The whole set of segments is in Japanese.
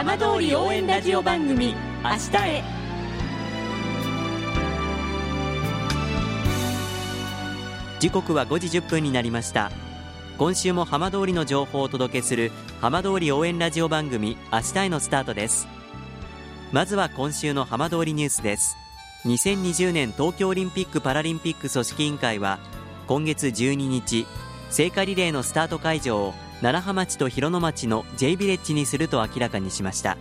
浜通り応援ラジオ番組「明日へ」時刻は5時1分になりました。今週も浜通りの情報をお届けする浜通り応援ラジオ番組明日へのスタートです。まずは今週の浜通りニュースです。2020年東京オリンピック・パラリンピック組織委員会は今月12日聖火リレーのスタート会場を楢葉町と広野町の J ビレッジにすると明らかにしました。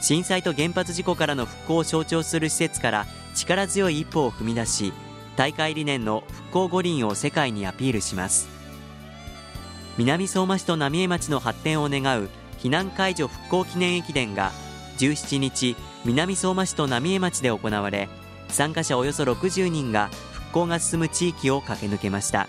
震災と原発事故からの復興を象徴する施設から力強い一歩を踏み出し大会理念の復興五輪を世界にアピールします。南相馬市と浪江町の発展を願う避難解除復興記念駅伝が17日南相馬市と浪江町で行われ参加者およそ60人が復興が進む地域を駆け抜けました。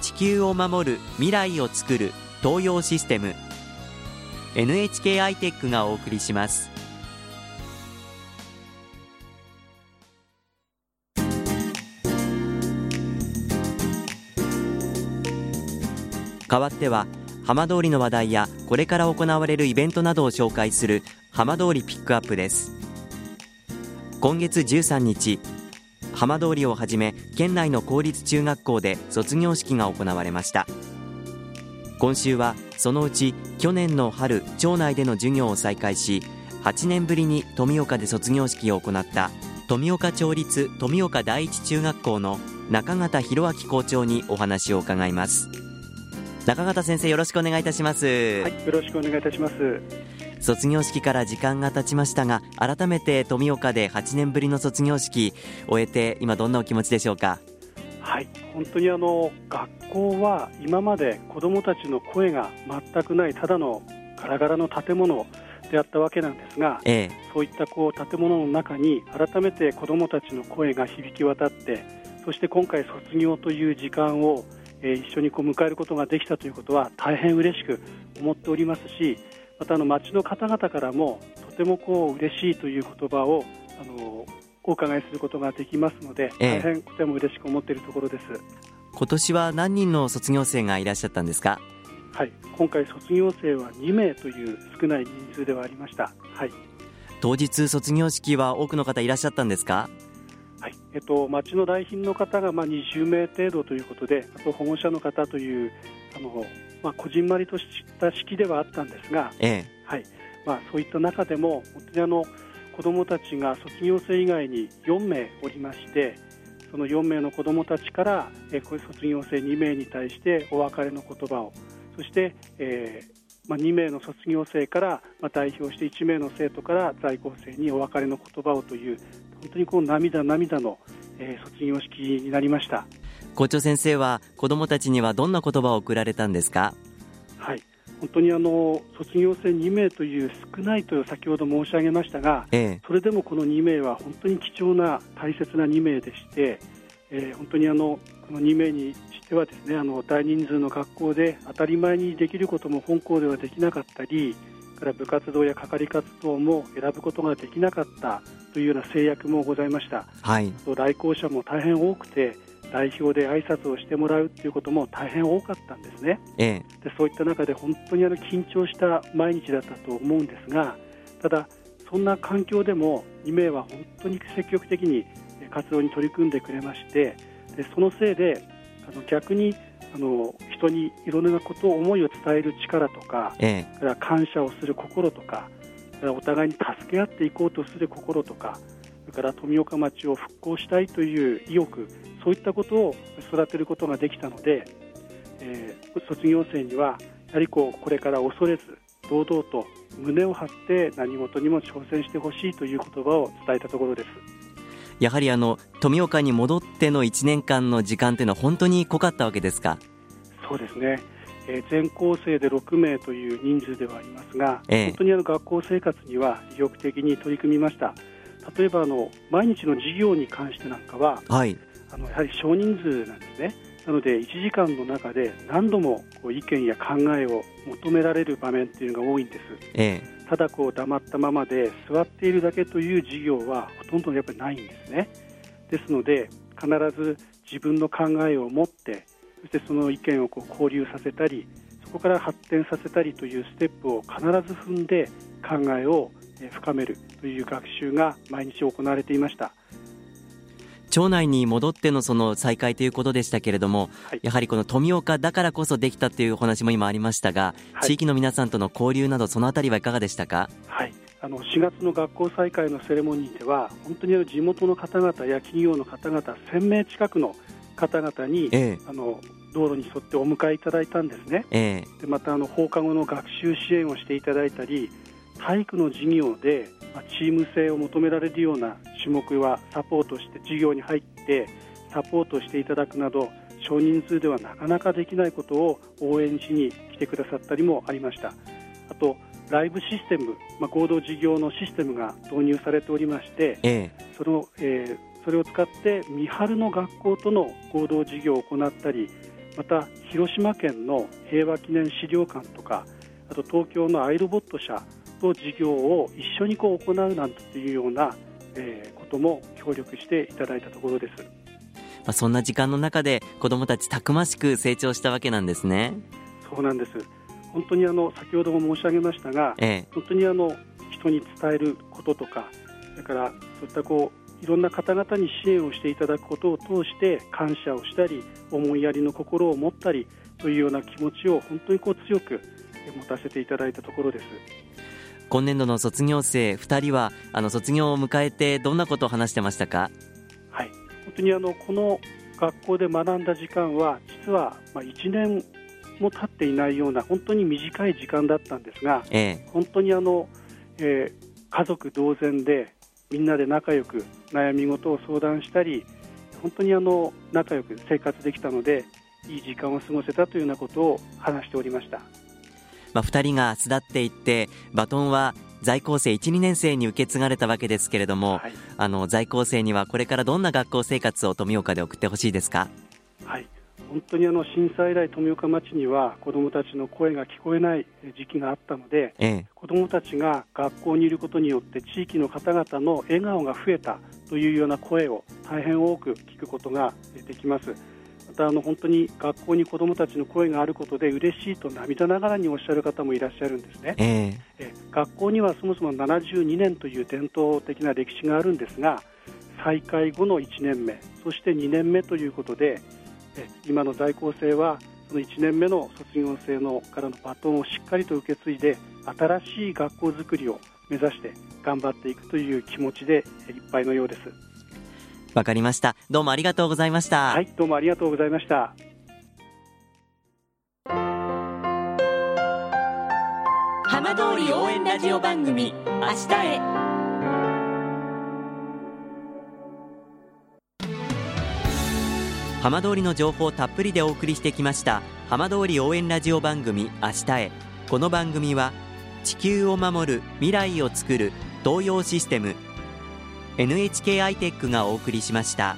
地球を守る未来をつくる東洋システム。NHK アイテックがお送りします。代わっては浜通りの話題やこれから行われるイベントなどを紹介する浜通りピックアップです。今月13日浜通りをはじめ県内の公立中学校で卒業式が行われました。今週はそのうち去年の春町内での授業を再開し8年ぶりに富岡で卒業式を行った富岡町立富岡第一中学校の中形弘明校長にお話を伺います。中形先生よろしくお願いいたします。はいよろしくお願いいたします。卒業式から時間が経ちましたが改めて富岡で8年ぶりの卒業式終えて今どんなお気持ちでしょうか？はい本当にあの学校は今まで子どもたちの声が全くないただのガラガラの建物であったわけなんですが、ええ、そういったこう建物の中に改めて子どもたちの声が響き渡ってそして今回卒業という時間を、えー、一緒にこう迎えることができたということは大変嬉しく思っておりますしまたあの町の方々からもとてもこう嬉しいという言葉をあのお伺いすることができますので、ええ、大変とても嬉しく思っているところです。今年は何人の卒業生がいらっしゃったんですか？はい。今回卒業生は2名という少ない人数ではありました。はい。当日卒業式は多くの方いらっしゃったんですか？はい。えっと、町の来賓の方がまあ20名程度ということで、あと保護者の方というあのまあ、こじんまりとした式ではあったんですが、ええはいまあ、そういった中でも本当にあの子どもたちが卒業生以外に4名おりましてその4名の子どもたちから、えこれ卒業生2名に対してお別れの言葉をそして、えーまあ、2名の卒業生から、まあ、代表して1名の生徒から在校生にお別れの言葉をという本当にこう涙涙の、えー、卒業式になりました。校長先生は子どもたちにはどんな言葉を送られたんですか？はい。本当にあの卒業生2名という少ないと先ほど申し上げましたが、ええ、それでもこの2名は本当に貴重な大切な2名でして、えー、本当にあのこの2名にしてはですねあの大人数の学校で当たり前にできることも本校ではできなかったりから部活動や係活動も選ぶことができなかったというような制約もございました、はい、来校者も大変多くて代表で挨拶をしてもらうということも大変多かったんですね、ええ、でそういった中で本当にあの緊張した毎日だったと思うんですがただ、そんな環境でも2名は本当に積極的に活動に取り組んでくれましてでそのせいであの逆にあの人にいろんなことを思いを伝える力とか、ええ、から感謝をする心とかお互いに助け合っていこうとする心とかそれから富岡町を復興したいという意欲そういったことを育てることができたので、えー、卒業生にはやはりこうこれから恐れず堂々と胸を張って何事にも挑戦してほしいという言葉を伝えたところです。やはりあの富岡に戻っての1年間の時間というのは本当に濃かったわけですか？そうですね、えー、全校生で6名という人数ではありますが、え。本当にあの学校生活には意欲的に取り組みました。例えばあの毎日の授業に関してなんかは、はい、あのやはり少人数なんですね。なので1時間の中で何度もこう意見や考えを求められる場面っていうのが多いんです、ええ、ただこう黙ったままで座っているだけという授業はほとんどやっぱりないんですね。ですので必ず自分の考えを持ってそしてその意見をこう交流させたりそこから発展させたりというステップを必ず踏んで考えを深めるという学習が毎日行われていました町内に戻ってのその再開ということでしたけれども、はい、やはりこの富岡だからこそできたというお話も今ありましたが、はい、地域の皆さんとの交流などそのあたりはいかがでしたか？はい。あの4月の学校再開のセレモニーでは本当に地元の方々や企業の方々1000名近くの方々に、ええ、あの道路に沿ってお迎えいただいたんですね、ええ、でまたあの放課後の学習支援をしていただいたり体育の授業でチーム性を求められるような種目はサポートして授業に入ってサポートしていただくなど少人数ではなかなかできないことを応援しに来てくださったりもありました。あとライブシステム、まあ、合同事業のシステムが導入されておりまして、ええ、そのえー、それを使って三春の学校との合同事業を行ったりまた広島県の平和記念資料館とかあと東京のアイロボット社と事業を一緒にこう行うなんていうような、えー、ことも協力していただいたところです。まあ、そんな時間の中で子どもたちたくましく成長したわけなんですね。そうなんです本当にあの先ほども申し上げましたが、ええ、本当にあの人に伝えることとかそれからそういったこういろんな方々に支援をしていただくことを通して感謝をしたり思いやりの心を持ったりというような気持ちを本当にこう強く持たせていただいたところです。今年度の卒業生2人はあの卒業を迎えてどんなことを話してましたか？はい。本当にあのこの学校で学んだ時間は実はまあ1年も経っていないような本当に短い時間だったんですが、ええ、本当にあの、えー、家族同然でみんなで仲良く悩み事を相談したり本当にあの仲良く生活できたのでいい時間を過ごせたというようなことを話しておりました。まあ、2人が巣立っていってバトンは在校生1、2年生に受け継がれたわけですけれども、はい、あの在校生にはこれからどんな学校生活を富岡で送ってほしいですか？はい本当にあの震災以来、富岡町には子どもたちの声が聞こえない時期があったので、ええ、子どもたちが学校にいることによって地域の方々の笑顔が増えたというような声を大変多く聞くことができます。またあの本当に学校に子どもたちの声があることで嬉しいと涙ながらにおっしゃる方もいらっしゃるんですね、えー、え学校にはそもそも72年という伝統的な歴史があるんですが再開後の1年目そして2年目ということでえ今の在校生はその1年目の卒業生のからのバトンをしっかりと受け継いで新しい学校づくりを目指して頑張っていくという気持ちでいっぱいのようです。わかりました。どうもありがとうございました。はいどうもありがとうございました。浜通り応援ラジオ番組明日へ。浜通りの情報をたっぷりでお送りしてきました浜通り応援ラジオ番組明日へ。この番組は地球を守る未来をつくる東洋システム NHK アイテックがお送りしました。